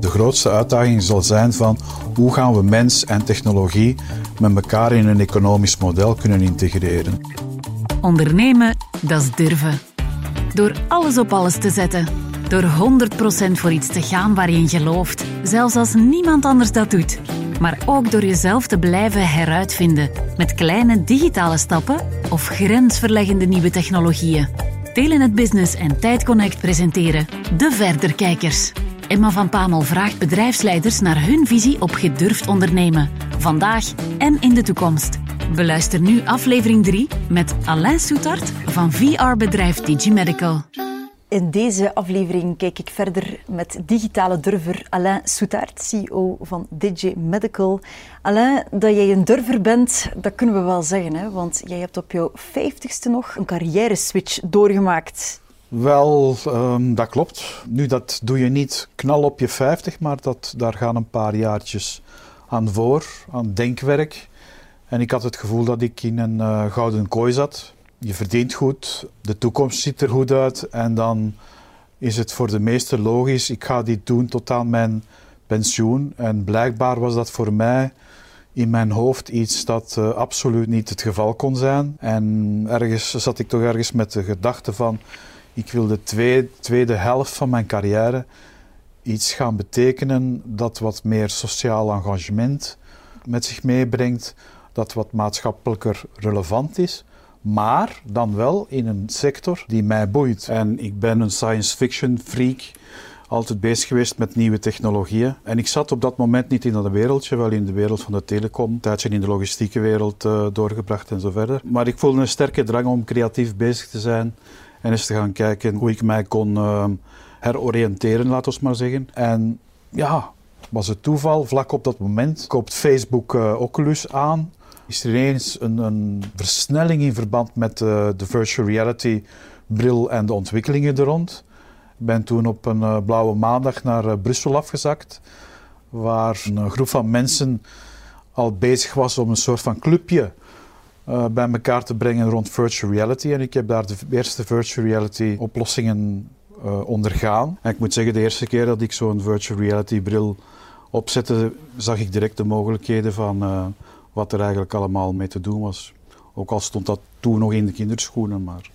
De grootste uitdaging zal zijn van hoe gaan we mens en technologie met elkaar in een economisch model kunnen integreren. Ondernemen, dat is durven. Door alles op alles te zetten. Door 100% voor iets te gaan waar je in gelooft. Zelfs als niemand anders dat doet. Maar ook door jezelf te blijven heruitvinden. Met kleine digitale stappen of grensverleggende nieuwe technologieën. Telenet Business en Tijdconnect presenteren De Verderkijkers. Emma van Pamel vraagt bedrijfsleiders naar hun visie op gedurfd ondernemen. Vandaag en in de toekomst. Beluister nu aflevering 3 met Alain Soetart van VR-bedrijf Digimedical. In deze aflevering kijk ik verder met digitale durver Alain Soetaert, CEO van DJ Medical. Alain, dat jij een durver bent, dat kunnen we wel zeggen, hè? want jij hebt op jouw vijftigste nog een carrière-switch doorgemaakt. Wel, um, dat klopt. Nu, dat doe je niet knal op je 50, maar dat, daar gaan een paar jaartjes aan voor, aan denkwerk. En ik had het gevoel dat ik in een uh, gouden kooi zat je verdient goed, de toekomst ziet er goed uit en dan is het voor de meesten logisch, ik ga dit doen tot aan mijn pensioen. En blijkbaar was dat voor mij in mijn hoofd iets dat uh, absoluut niet het geval kon zijn. En ergens zat ik toch ergens met de gedachte van, ik wil de tweede, helft van mijn carrière iets gaan betekenen dat wat meer sociaal engagement met zich meebrengt, dat wat maatschappelijker relevant is maar dan wel in een sector die mij boeit. En ik ben een science fiction freak, altijd bezig geweest met nieuwe technologieën. En ik zat op dat moment niet in dat wereldje, wel in de wereld van de telecom, een tijdje in de logistieke wereld uh, doorgebracht en zo verder. Maar ik voelde een sterke drang om creatief bezig te zijn en eens te gaan kijken hoe ik mij kon uh, heroriënteren, laten we maar zeggen. En ja, was het toeval, vlak op dat moment koopt Facebook uh, Oculus aan is er ineens een, een versnelling in verband met uh, de virtual reality bril en de ontwikkelingen er rond. Ik ben toen op een uh, blauwe maandag naar Brussel afgezakt, waar een groep van mensen al bezig was om een soort van clubje bij elkaar te brengen rond virtual reality. En ik heb daar de eerste virtual reality oplossingen ondergaan. En ik moet zeggen, de eerste keer dat ik zo'n virtual reality bril opzette, zag ik direct de mogelijkheden van wat er eigenlijk allemaal mee te doen was. Ook al stond dat toen nog in de kinderschoenen, maar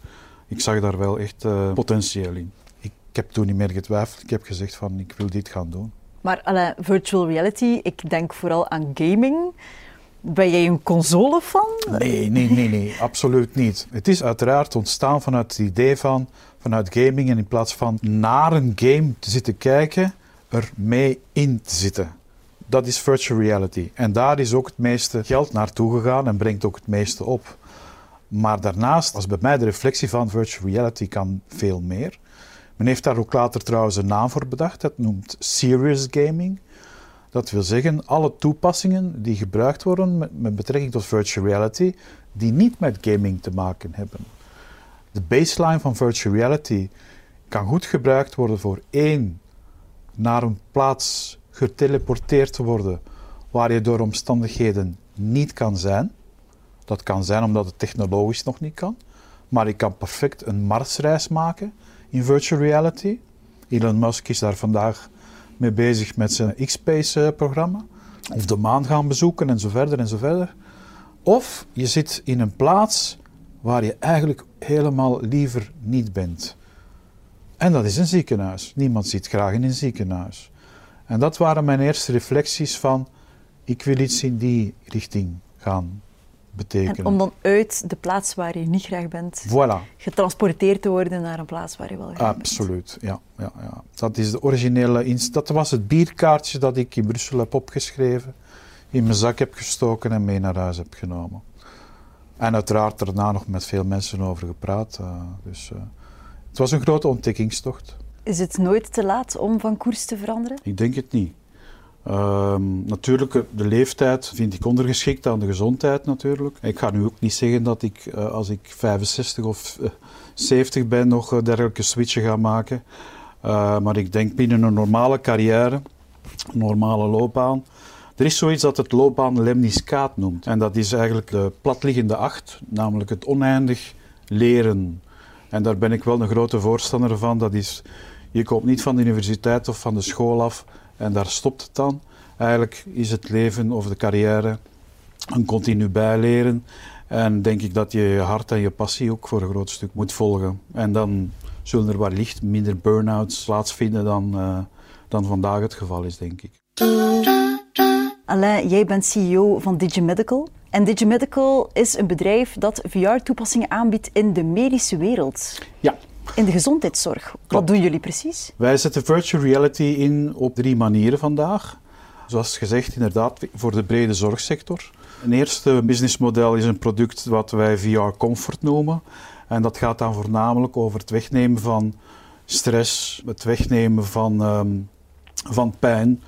ik zag daar wel echt potentieel in. Ik, heb toen niet meer getwijfeld. Ik heb gezegd van ik wil dit gaan doen. Maar alle virtual reality, ik denk vooral aan gaming. Ben jij een console van? Nee, nee, nee, nee, absoluut niet. Het is uiteraard ontstaan vanuit het idee van, vanuit gaming en in plaats van naar een game te zitten kijken, er mee in te zitten dat is virtual reality. En daar is ook het meeste geld naartoe gegaan en brengt ook het meeste op. Maar daarnaast was bij mij de reflectie van virtual reality kan veel meer. Men heeft daar ook later trouwens een naam voor bedacht. Dat noemt serious gaming. Dat wil zeggen, alle toepassingen die gebruikt worden met, betrekking tot virtual reality, die niet met gaming te maken hebben. De baseline van virtual reality kan goed gebruikt worden voor één naar een plaats geteleporteerd te worden waar je door omstandigheden niet kan zijn. Dat kan zijn omdat het technologisch nog niet kan. Maar ik kan perfect een Marsreis maken in virtual reality. Elon Musk is daar vandaag mee bezig met zijn X-Space-programma. Of de maan gaan bezoeken en zo verder en zo verder. Of je zit in een plaats waar je eigenlijk helemaal liever niet bent. En dat is een ziekenhuis. Niemand zit graag in een ziekenhuis. En dat waren mijn eerste reflecties van, ik wil iets in die richting gaan betekenen. En om dan uit de plaats waar je niet graag bent, voilà. getransporteerd te worden naar een plaats waar je wel graag Absoluut, ja, ja, ja. Dat is de originele... Dat was het bierkaartje dat ik in Brussel heb opgeschreven, in mijn zak heb gestoken en mee naar huis heb genomen. En uiteraard daarna nog met veel mensen over gepraat. Uh, dus uh, het was een grote ontdekkingstocht. Is het nooit te laat om van koers te veranderen? Ik denk het niet. Uh, natuurlijk, de leeftijd vind ik ondergeschikt aan de gezondheid natuurlijk. Ik ga nu ook niet zeggen dat ik uh, als ik 65 of uh, eh, 70 ben nog uh, dergelijke switchen ga maken. maar ik denk binnen een normale carrière, een normale loopbaan. Er is zoiets dat het loopbaan lemniscaat noemt. En dat is eigenlijk de platliggende acht, namelijk het oneindig leren. En daar ben ik wel een grote voorstander van. Dat is je komt niet van de universiteit of van de school af en daar stopt het dan. Eigenlijk is het leven of de carrière een continu bijleren. En denk ik dat je je hart en je passie ook voor een groot stuk moet volgen. En dan zullen er wellicht minder burn-outs plaatsvinden dan, uh, dan vandaag het geval is, denk ik. Alain, jij bent CEO van Digimedical. En Digimedical is een bedrijf dat VR-toepassingen aanbiedt in de medische wereld. Ja. In de gezondheidszorg. Wat doen jullie precies? Wij zetten virtual reality in op drie manieren vandaag. Zoals gezegd, inderdaad, voor de brede zorgsector. Een eerste businessmodel is een product wat wij VR Comfort noemen. En dat gaat dan voornamelijk over het wegnemen van stress, het wegnemen van, um, van pijn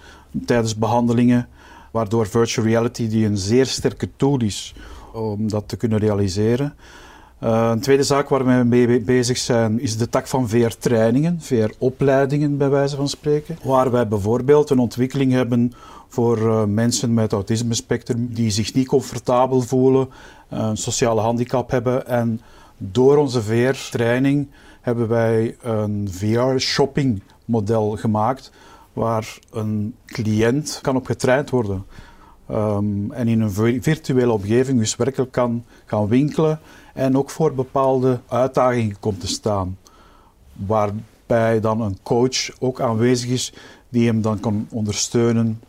tijdens behandelingen, waardoor virtual reality, die een zeer sterke tool is om dat te kunnen realiseren. Uh, een tweede zaak waar we mee bezig zijn is de tak van VR-trainingen, VR-opleidingen bij wijze van spreken. Waar wij bijvoorbeeld een ontwikkeling hebben voor uh, mensen met autisme-spectrum die zich niet comfortabel voelen, uh, een sociale handicap hebben en door onze VR-training hebben wij een VR-shopping model gemaakt waar een cliënt kan op getraind worden. Um, en in een virtuele omgeving dus werkelijk kan gaan winkelen en ook voor bepaalde uitdagingen komt te staan. Waarbij dan een coach ook aanwezig is die hem dan kan ondersteunen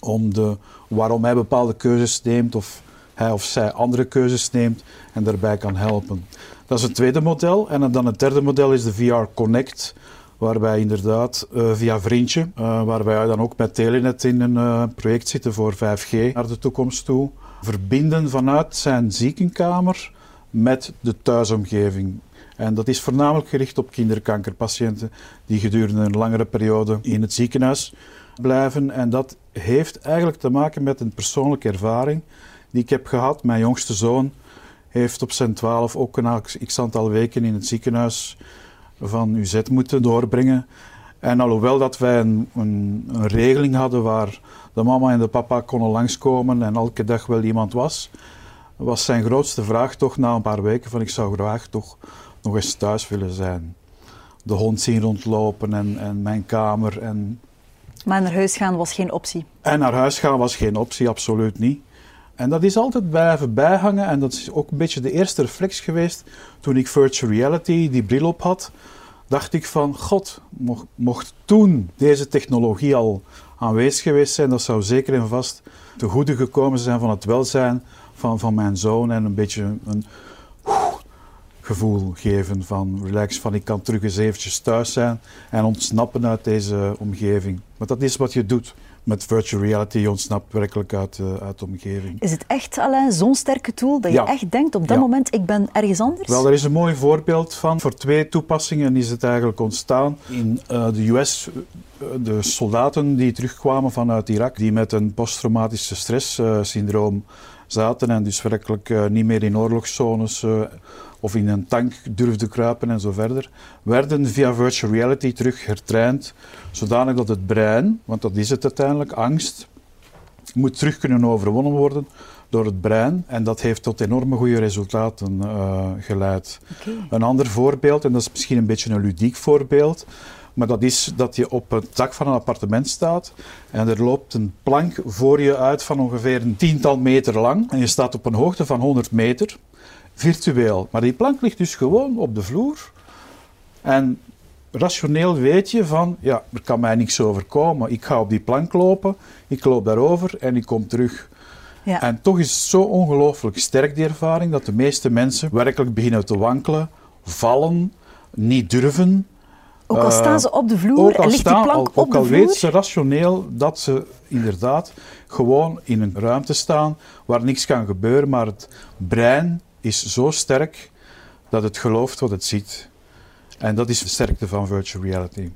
om de, waarom hij bepaalde keuzes neemt of hij of zij andere keuzes neemt en daarbij kan helpen. Dat is het tweede model. En dan het derde model is de VR Connect, waarbij inderdaad uh, via Vriendje, uh, waar wij dan ook met Telenet in een uh, project zitten voor 5G naar de toekomst toe, verbinden vanuit zijn ziekenkamer met de thuisomgeving. En dat is voornamelijk gericht op kinderkankerpatiënten die gedurende een langere periode in het ziekenhuis blijven. En dat heeft eigenlijk te maken met een persoonlijke ervaring die ik heb gehad. Mijn jongste zoon heeft op zijn twaalf ook een x aantal weken in het ziekenhuis van UZ moeten doorbrengen. En alhoewel dat wij een, een, een, regeling hadden waar de mama en de papa konden langskomen en elke dag wel iemand was, was zijn grootste vraag toch na een paar weken van ik zou graag toch nog eens thuis willen zijn. De hond zien rondlopen en, en mijn kamer. En... Maar naar huis gaan was geen optie? En naar huis gaan was geen optie, absoluut niet. En dat is altijd blijven bijhangen en dat is ook een beetje de eerste reflex geweest toen ik virtual reality, die bril op had. Dacht ik van, god, mocht, toen deze technologie al aanwezig geweest zijn, dat zou zeker en vast te goede gekomen zijn van het welzijn van, van mijn zoon en een beetje een gevoel geven van relax, van ik kan terug eens eventjes thuis zijn en ontsnappen uit deze omgeving. Maar dat is wat je doet met virtual reality. Je ontsnapt werkelijk uit, uh, uit de omgeving. Is het echt alleen zo'n sterke tool dat je echt denkt op dat moment ik ben ergens anders? Wel, er is een mooi voorbeeld van. Voor twee toepassingen is het eigenlijk ontstaan. In uh, de US, uh, de soldaten die terugkwamen vanuit Irak, die met een posttraumatische stresssyndroom zaten en dus werkelijk niet meer in oorlogszones of in een tank durfden kruipen en zo verder, werden via virtual reality terug hertraind, zodanig dat het brein, want dat is het uiteindelijk, angst, moet terug kunnen overwonnen worden door het brein. En dat heeft tot enorme goede resultaten uh, geleid. Okay. Een ander voorbeeld, en dat is misschien een beetje een ludiek voorbeeld, maar dat is dat je op het dak van een appartement staat en er loopt een plank voor je uit van ongeveer een tiental meter lang. En je staat op een hoogte van 100 meter virtueel. Maar die plank ligt dus gewoon op de vloer. En rationeel weet je van, ja, er kan mij niks overkomen. Ik ga op die plank lopen, ik loop daarover en ik kom terug. Ja. En toch is het zo ongelooflijk sterk, die ervaring, dat de meeste mensen werkelijk beginnen te wankelen, vallen, niet durven. Ook al staan ze op de vloer en ligt die plank al, op de vloer? Ook al weten ze rationeel dat ze inderdaad gewoon in een ruimte staan waar niks kan gebeuren, maar het brein is zo sterk dat het gelooft wat het ziet. En dat is de sterkte van virtual reality.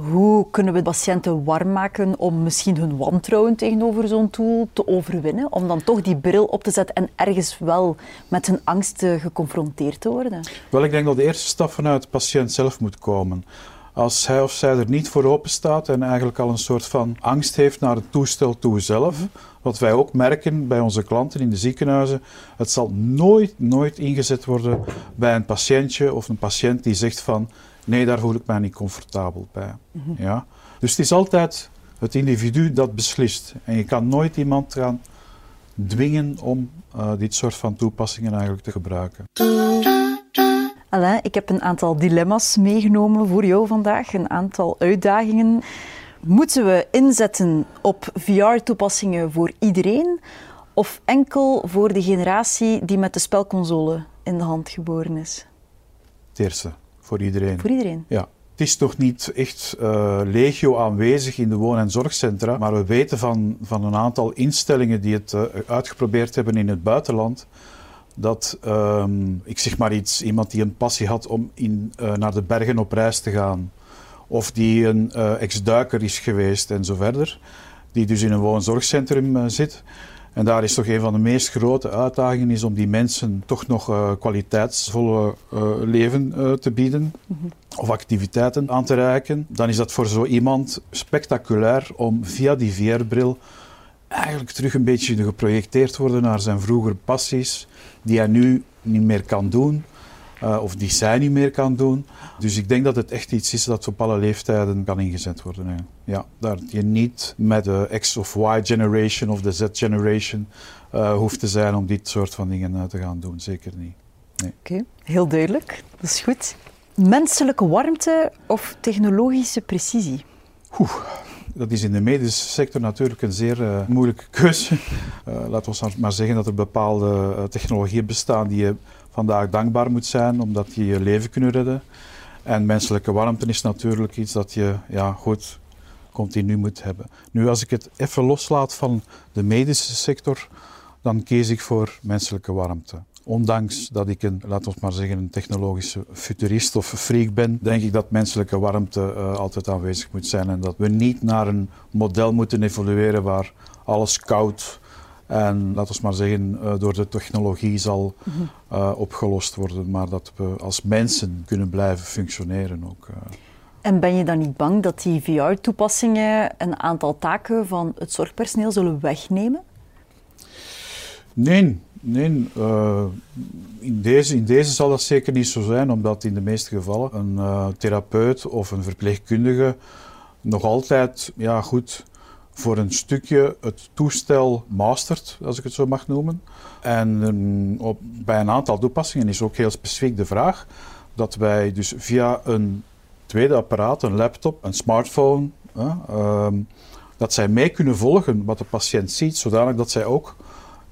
Hoe kunnen we patiënten warm maken om misschien hun wantrouwen tegenover zo'n tool te overwinnen? Om dan toch die bril op te zetten en ergens wel met hun angsten geconfronteerd te worden? Wel, ik denk dat de eerste stap vanuit de patiënt zelf moet komen. Als hij of zij er niet voor open staat en eigenlijk al een soort van angst heeft naar het toestel toe zelf, wat wij ook merken bij onze klanten in de ziekenhuizen, het zal nooit, nooit ingezet worden bij een patiëntje of een patiënt die zegt van nee, daar voel ik mij niet comfortabel bij. Mhm. ja? Dus het is altijd het individu dat beslist. En je kan nooit iemand gaan dwingen om uh, dit soort van toepassingen eigenlijk te gebruiken. Alain, ik heb een aantal dilemma's meegenomen voor jou vandaag, een aantal uitdagingen. Moeten we inzetten op VR-toepassingen voor iedereen of enkel voor de generatie die met de spelconsole in de hand geboren is? Het eerste, voor iedereen. Voor iedereen? Ja. Het is toch niet echt uh, legio aanwezig in de woon- en zorgcentra, maar we weten van, van een aantal instellingen die het uh, uitgeprobeerd hebben in het buitenland, dat, um, ik zeg maar iets, iemand die een passie had om in, uh, naar de bergen op reis te gaan, of die een ex-duiker is geweest en zo verder, die dus in een woon- en zorgcentrum zit, en daar is toch een van de meest grote uitdagingen is om die mensen toch nog uh, kwaliteitsvolle uh, leven uh, te bieden mm -hmm. of activiteiten aan te reiken. Dan is dat voor zo iemand spectaculair om via die VR-bril eigenlijk terug een beetje geprojecteerd worden naar zijn vroegere passies die hij nu niet meer kan doen. Uh, of die zij niet meer kan doen. Dus ik denk dat het echt iets is dat op alle leeftijden kan ingezet worden. Hè. Ja, dat je niet met de X of Y generation of de Z generation uh, hoeft te zijn om dit soort van dingen uh, te gaan doen. Zeker niet. Nee. Oké, okay. heel duidelijk. Dat is goed. Menselijke warmte of technologische precisie? Oeh. Dat is in de medische sector natuurlijk een zeer uh, moeilijke keuze. Uh, laten we maar zeggen dat er bepaalde uh, technologieën bestaan die je vandaag dankbaar moet zijn, omdat die je leven kunnen redden. En menselijke warmte is natuurlijk iets dat je ja, goed continu moet hebben. Nu, als ik het even loslaat van de medische sector, dan kies ik voor menselijke warmte. Ondanks dat ik een, laten we maar zeggen, een technologische futurist of freak ben, denk ik dat menselijke warmte uh, altijd aanwezig moet zijn en dat we niet naar een model moeten evolueren waar alles koud en laten we maar zeggen, uh, door de technologie zal uh, opgelost worden, maar dat we als mensen kunnen blijven functioneren ook. Uh. En ben je dan niet bang dat die VR-toepassingen een aantal taken van het zorgpersoneel zullen wegnemen? Nee, nee. in, deze, in deze zal dat zeker niet zo zijn, omdat in de meeste gevallen een therapeut of een verpleegkundige nog altijd ja, goed voor een stukje het toestel mastert, als ik het zo mag noemen. En um, op, bij een aantal toepassingen is ook heel specifiek de vraag dat wij dus via een tweede apparaat, een laptop, een smartphone, um, dat zij mee kunnen volgen wat de patiënt ziet, zodanig dat zij ook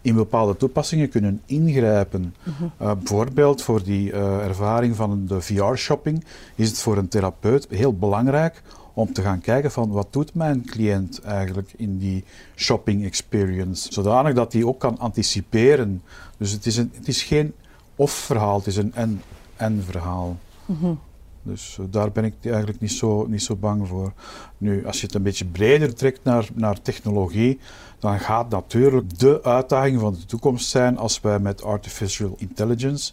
in bepaalde toepassingen kunnen ingrijpen. Mm-hmm. Uh, bijvoorbeeld voor die uh, ervaring van de VR-shopping is het voor een therapeut heel belangrijk om te gaan kijken van wat doet mijn cliënt eigenlijk in die shopping experience. Zodanig dat hij ook kan anticiperen. Dus het is, een, het is geen of-verhaal, het is een en-en verhaal. Mm-hmm. Dus uh, daar ben ik eigenlijk niet zo, niet zo bang voor. Nu, als je het een beetje breder trekt naar, naar technologie, dan gaat natuurlijk de uitdaging van de toekomst zijn als wij met artificial intelligence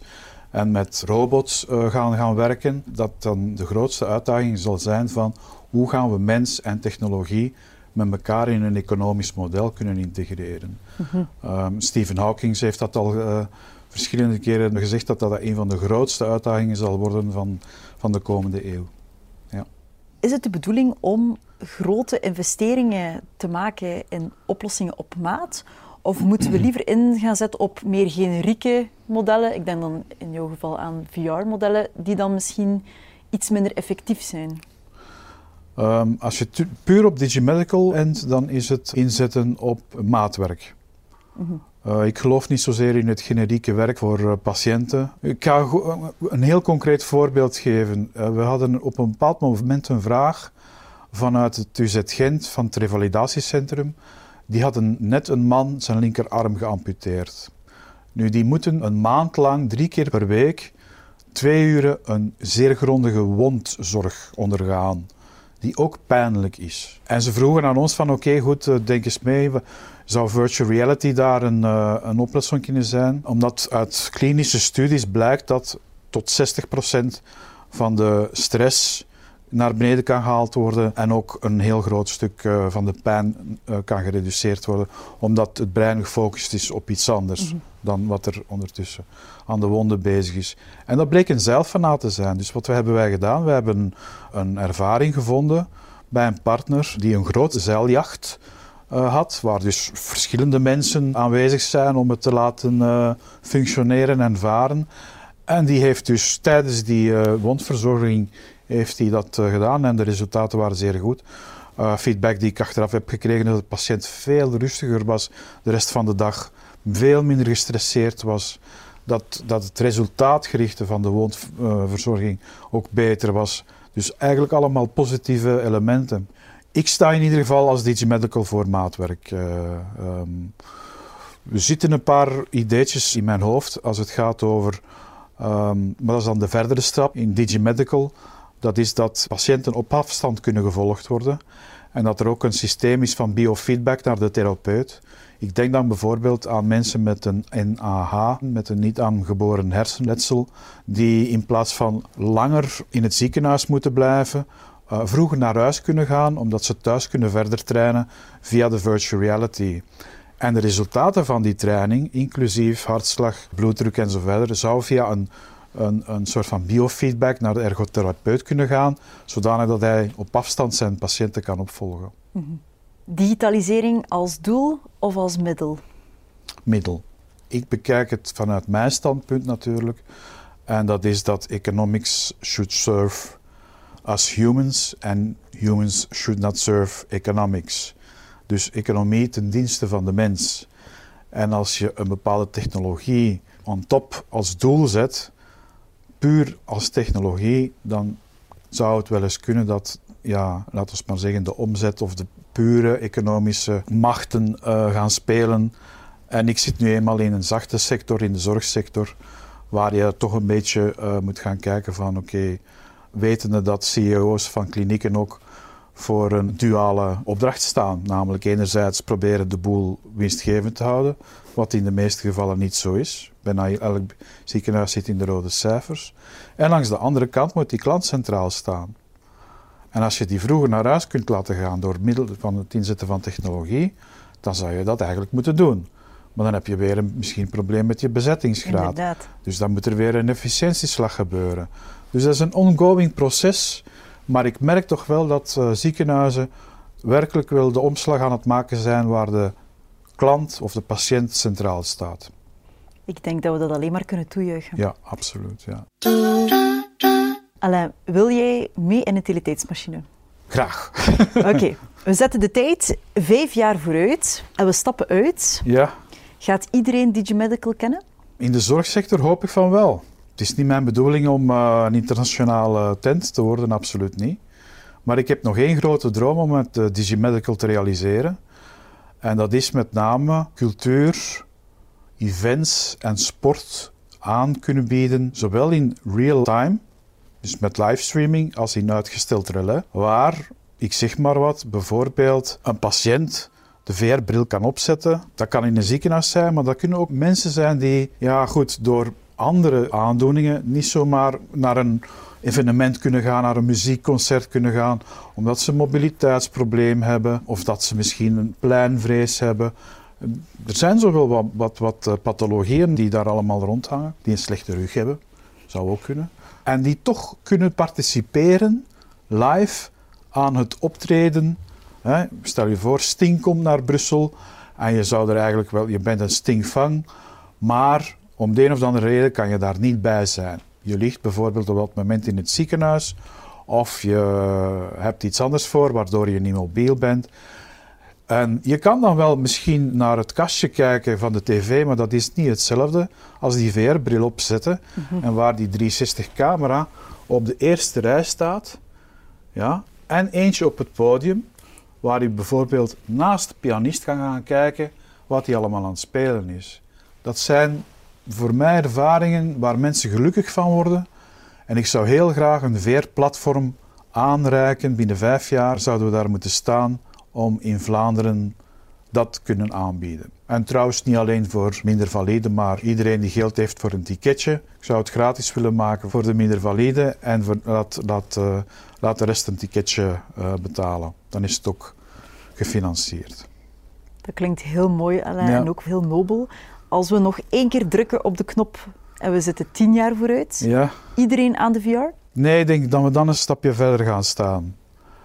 en met robots uh, gaan, gaan werken, dat dan de grootste uitdaging zal zijn van hoe gaan we mens en technologie met elkaar in een economisch model kunnen integreren. Mm-hmm. Um, Stephen Hawking heeft dat al uh, verschillende keren gezegd dat dat een van de grootste uitdagingen zal worden van, van de komende eeuw. Ja. Is het de bedoeling om grote investeringen te maken in oplossingen op maat? Of moeten we liever in gaan zetten op meer generieke modellen? Ik denk dan in jouw geval aan VR-modellen, die dan misschien iets minder effectief zijn. Um, als je puur op digimedical endt, dan is het inzetten op maatwerk. Mm-hmm. Uh, ik geloof niet zozeer in het generieke werk voor uh, patiënten. Ik ga een heel concreet voorbeeld geven. Uh, we hadden op een bepaald moment een vraag vanuit het UZ Gent, van het revalidatiecentrum. Die hadden net een man zijn linkerarm geamputeerd. Nu, die moeten een maand lang, drie keer per week, twee uren een zeer grondige wondzorg ondergaan die ook pijnlijk is. En ze vroegen aan ons van oké, goed, uh, denk eens mee, zou virtual reality daar een, uh, een oplossing kunnen zijn? Omdat uit klinische studies blijkt dat tot 60% van de stress naar beneden kan gehaald worden en ook een heel groot stuk uh, van de pijn uh, kan gereduceerd worden, omdat het brein gefocust is op iets anders mm -hmm. dan wat er ondertussen aan de wonden bezig is. En dat bleek een zeilfanaat te zijn. Dus wat hebben wij gedaan? We hebben een ervaring gevonden bij een partner die een grote zeiljacht uh, had, waar dus verschillende mensen aanwezig zijn om het te laten functioneren en varen. En die heeft dus tijdens die wondverzorging heeft hij dat gedaan en de resultaten waren zeer goed. feedback die ik achteraf heb gekregen dat de patiënt veel rustiger was de rest van de dag, veel minder gestresseerd was dat, dat het resultaatgerichte van de woonverzorging ook beter was. Dus eigenlijk allemaal positieve elementen. Ik sta in ieder geval als Digimedical voor maatwerk. Uh, er zitten een paar ideetjes in mijn hoofd als het gaat over, um, maar dat is dan de verdere stap in Digimedical. Dat is dat patiënten op afstand kunnen gevolgd worden en dat er ook een systeem is van biofeedback naar de therapeut. Ik denk dan bijvoorbeeld aan mensen met een NAH, met een niet aangeboren hersenletsel, die in plaats van langer in het ziekenhuis moeten blijven, uh, vroeger naar huis kunnen gaan, omdat ze thuis kunnen verder trainen via de virtual reality. En de resultaten van die training, inclusief hartslag, bloeddruk enzovoort, zou via een, een, een soort van biofeedback naar de ergotherapeut kunnen gaan, zodanig dat hij op afstand zijn patiënten kan opvolgen. Mm Digitalisering als doel of als middel? Middel. Ik bekijk het vanuit mijn standpunt natuurlijk. En dat is dat economics should serve as humans and humans should not serve economics. Dus economie ten dienste van de mens. En als je een bepaalde technologie on top als doel zet, puur als technologie, dan zou het wel eens kunnen dat, ja, laten we maar zeggen, de omzet of de pure economische machten uh, gaan spelen. En ik zit nu eenmaal in een zachte sector, in de zorgsector, waar je toch een beetje uh, moet gaan kijken van oké, wetende dat CEO's van klinieken ook voor een duale opdracht staan. Namelijk enerzijds proberen de boel winstgevend te houden, wat in de meeste gevallen niet zo is. Bijna elk ziekenhuis zit in de rode cijfers. En langs de andere kant moet die klant centraal staan. En als je die vroeger naar huis kunt laten gaan door middel van het inzetten van technologie, dan zou je dat eigenlijk moeten doen. Maar dan heb je weer een, misschien een probleem met je bezettingsgraad. Inderdaad. Dus dan moet er weer een efficiëntieslag gebeuren. Dus dat is een ongoing proces. Maar ik merk toch wel dat uh, ziekenhuizen werkelijk wel de omslag aan het maken zijn waar de klant of de patiënt centraal staat. Ik denk dat we dat alleen maar kunnen toejuichen. Ja, absoluut. Ja. Alain, wil jij mee in een utiliteitsmachine? Graag. Oké, we zetten de tijd vijf jaar vooruit en we stappen uit. Ja. Gaat iedereen Digimedical kennen? In de zorgsector hoop ik van wel. Het is niet mijn bedoeling om uh, een internationale tent te worden, absoluut niet. Maar ik heb nog één grote droom om het uh, Digimedical te realiseren. En dat is met name cultuur, events en sport aan kunnen bieden, zowel in real time dus met livestreaming als in uitgesteld relais, waar, ik zeg maar wat, bijvoorbeeld een patiënt de VR-bril kan opzetten. Dat kan in een ziekenhuis zijn, maar dat kunnen ook mensen zijn die, ja goed, door andere aandoeningen niet zomaar naar een evenement kunnen gaan, naar een muziekconcert kunnen gaan, omdat ze een mobiliteitsprobleem hebben of dat ze misschien een pleinvrees hebben. Er zijn zoveel wat, wat, wat eh, pathologieën die daar allemaal rondhangen, die een slechte rug hebben. Zou ook kunnen en die toch kunnen participeren live aan het optreden. Stel je voor, Sting komt naar Brussel en je zou er eigenlijk wel, je bent een Stingfang, maar om de een of andere reden kan je daar niet bij zijn. Je ligt bijvoorbeeld op dat moment in het ziekenhuis of je hebt iets anders voor waardoor je niet mobiel bent. En je kan dan wel misschien naar het kastje kijken van de tv, maar dat is niet hetzelfde als die VR-bril opzetten mhm. en waar die 360-camera op de eerste rij staat. Ja, en eentje op het podium, waar je bijvoorbeeld naast de pianist kan gaan kijken wat hij allemaal aan het spelen is. Dat zijn voor mij ervaringen waar mensen gelukkig van worden. En ik zou heel graag een VR-platform aanreiken. Binnen vijf jaar zouden we daar moeten staan om in Vlaanderen dat kunnen aanbieden. En trouwens niet alleen voor minder valide, maar iedereen die geld heeft voor een ticketje. Ik zou het gratis willen maken voor de minder valide en voor, laat, laat, uh, laat de rest een ticketje uh, betalen. Dan is het ook gefinancierd. Dat klinkt heel mooi Alain, en ook heel nobel. Als we nog één keer drukken op de knop en we zitten tien jaar vooruit, ja. iedereen aan de VR? Nee, ik denk dat we dan een stapje verder gaan staan.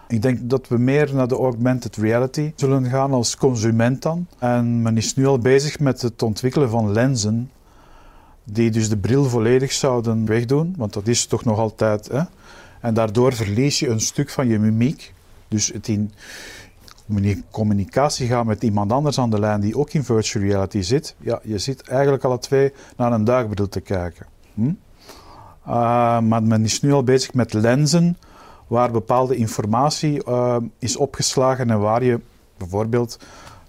Ik denk dat we meer naar de augmented reality zullen gaan als consument dan. En men is nu al bezig met het ontwikkelen van lenzen die dus de bril volledig zouden wegdoen, want dat is toch nog altijd. Hè? En daardoor verlies je een stuk van je mimiek. Dus het in communicatie gaan met iemand anders aan de lijn die ook in virtual reality zit. Ja, je zit eigenlijk alle twee naar een duikbril te kijken. Hm? Uh, maar men is nu al bezig met lenzen waar bepaalde informatie uh, is opgeslagen en waar je bijvoorbeeld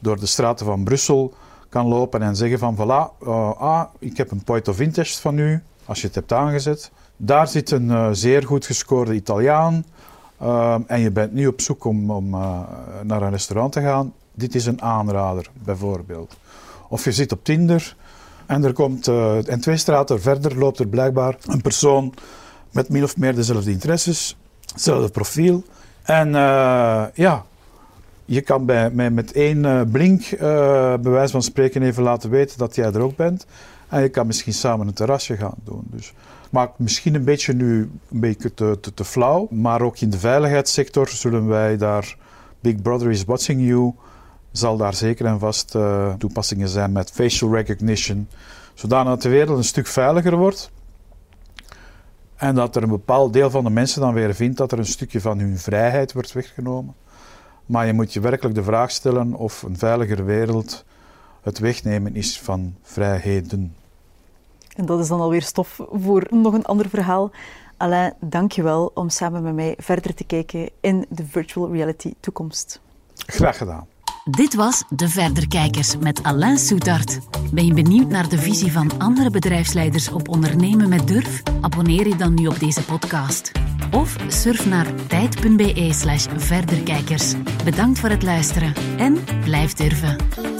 door de straten van Brussel kan lopen en zeggen van voilà, uh, ah, ik heb een point of interest van u, als je het hebt aangezet. Daar zit een zeer goed gescoorde Italiaan en je bent nu op zoek om, om naar een restaurant te gaan. Dit is een aanrader, bijvoorbeeld. Of je zit op Tinder en er komt, en twee straten verder loopt er blijkbaar een persoon met min of meer dezelfde interesses hetzelfde profiel. En uh, ja, je kan bij, met één blink, bij wijze van spreken, even laten weten dat jij er ook bent. En je kan misschien samen een terrasje gaan doen. Dus maakt misschien een beetje nu een beetje te, te, flauw. Maar ook in de veiligheidssector zullen wij daar. Big Brother is watching you. Zal daar zeker en vast uh, toepassingen zijn met facial recognition. Zodanig de wereld een stuk veiliger wordt. En dat er een bepaald deel van de mensen dan weer vindt dat er een stukje van hun vrijheid wordt weggenomen. Maar je moet je werkelijk de vraag stellen of een veiliger wereld het wegnemen is van vrijheden. En dat is dan alweer stof voor nog een ander verhaal. Alain, dank je wel om samen met mij verder te kijken in de virtual reality toekomst. Graag gedaan. Dit was De Verderkijkers met Alain Soetart. Ben je benieuwd naar de visie van andere bedrijfsleiders op ondernemen met durf? Abonneer je dan nu op deze podcast. Of surf naar tijd.be slash verderkijkers. Bedankt voor het luisteren en blijf durven.